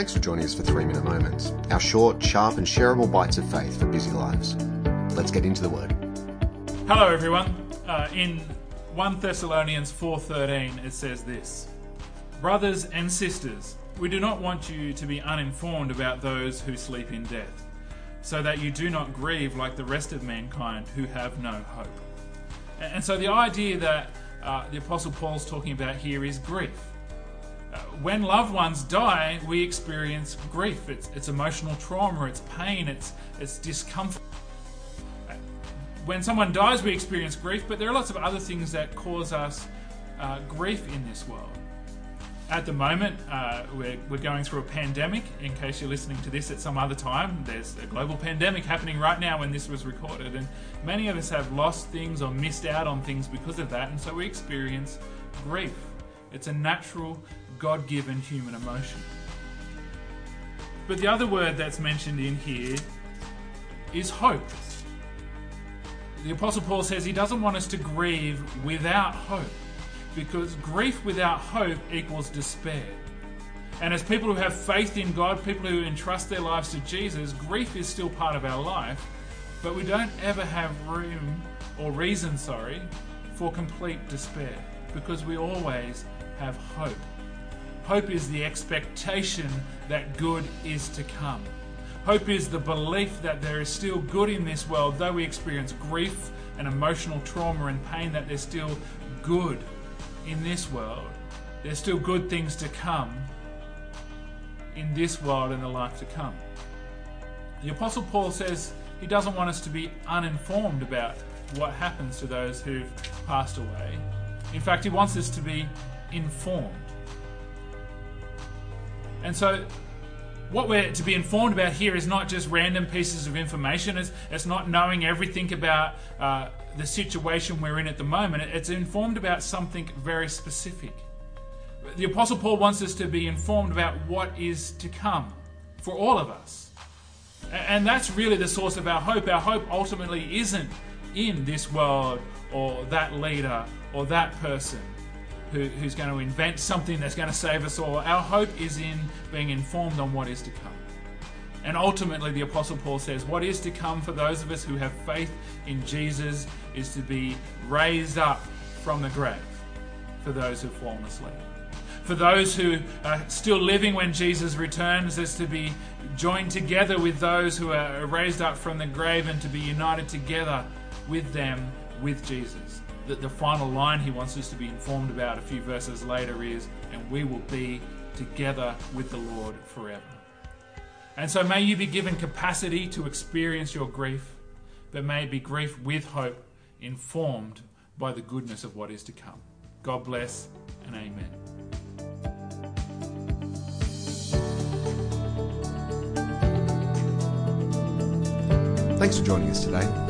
Thanks for joining us for Three Minute Moments, our short, sharp, and shareable bites of faith for busy lives. Let's get into the Word. Hello, everyone. Uh, in 1 Thessalonians 4:13, it says this: Brothers and sisters, we do not want you to be uninformed about those who sleep in death, so that you do not grieve like the rest of mankind who have no hope. And so, the idea that uh, the Apostle Paul's talking about here is grief. When loved ones die, we experience grief. It's, it's emotional trauma, it's pain, it's, it's discomfort. When someone dies, we experience grief, but there are lots of other things that cause us uh, grief in this world. At the moment, uh, we're, we're going through a pandemic. In case you're listening to this at some other time, there's a global pandemic happening right now when this was recorded. And many of us have lost things or missed out on things because of that. And so we experience grief. It's a natural, God given human emotion. But the other word that's mentioned in here is hope. The Apostle Paul says he doesn't want us to grieve without hope because grief without hope equals despair. And as people who have faith in God, people who entrust their lives to Jesus, grief is still part of our life, but we don't ever have room or reason, sorry, for complete despair because we always have hope. Hope is the expectation that good is to come. Hope is the belief that there is still good in this world, though we experience grief and emotional trauma and pain, that there's still good in this world. There's still good things to come in this world and the life to come. The Apostle Paul says he doesn't want us to be uninformed about what happens to those who've passed away. In fact, he wants us to be informed. And so, what we're to be informed about here is not just random pieces of information. It's, it's not knowing everything about uh, the situation we're in at the moment. It's informed about something very specific. The Apostle Paul wants us to be informed about what is to come for all of us. And that's really the source of our hope. Our hope ultimately isn't in this world or that leader or that person who, who's going to invent something that's going to save us all. Our hope is in being informed on what is to come. And ultimately, the Apostle Paul says, What is to come for those of us who have faith in Jesus is to be raised up from the grave for those who've fallen asleep. For those who are still living when Jesus returns, is to be joined together with those who are raised up from the grave and to be united together with them with Jesus. The, the final line he wants us to be informed about a few verses later is, And we will be together with the Lord forever. And so may you be given capacity to experience your grief, but may it be grief with hope, informed by the goodness of what is to come. God bless and amen. Thanks for joining us today.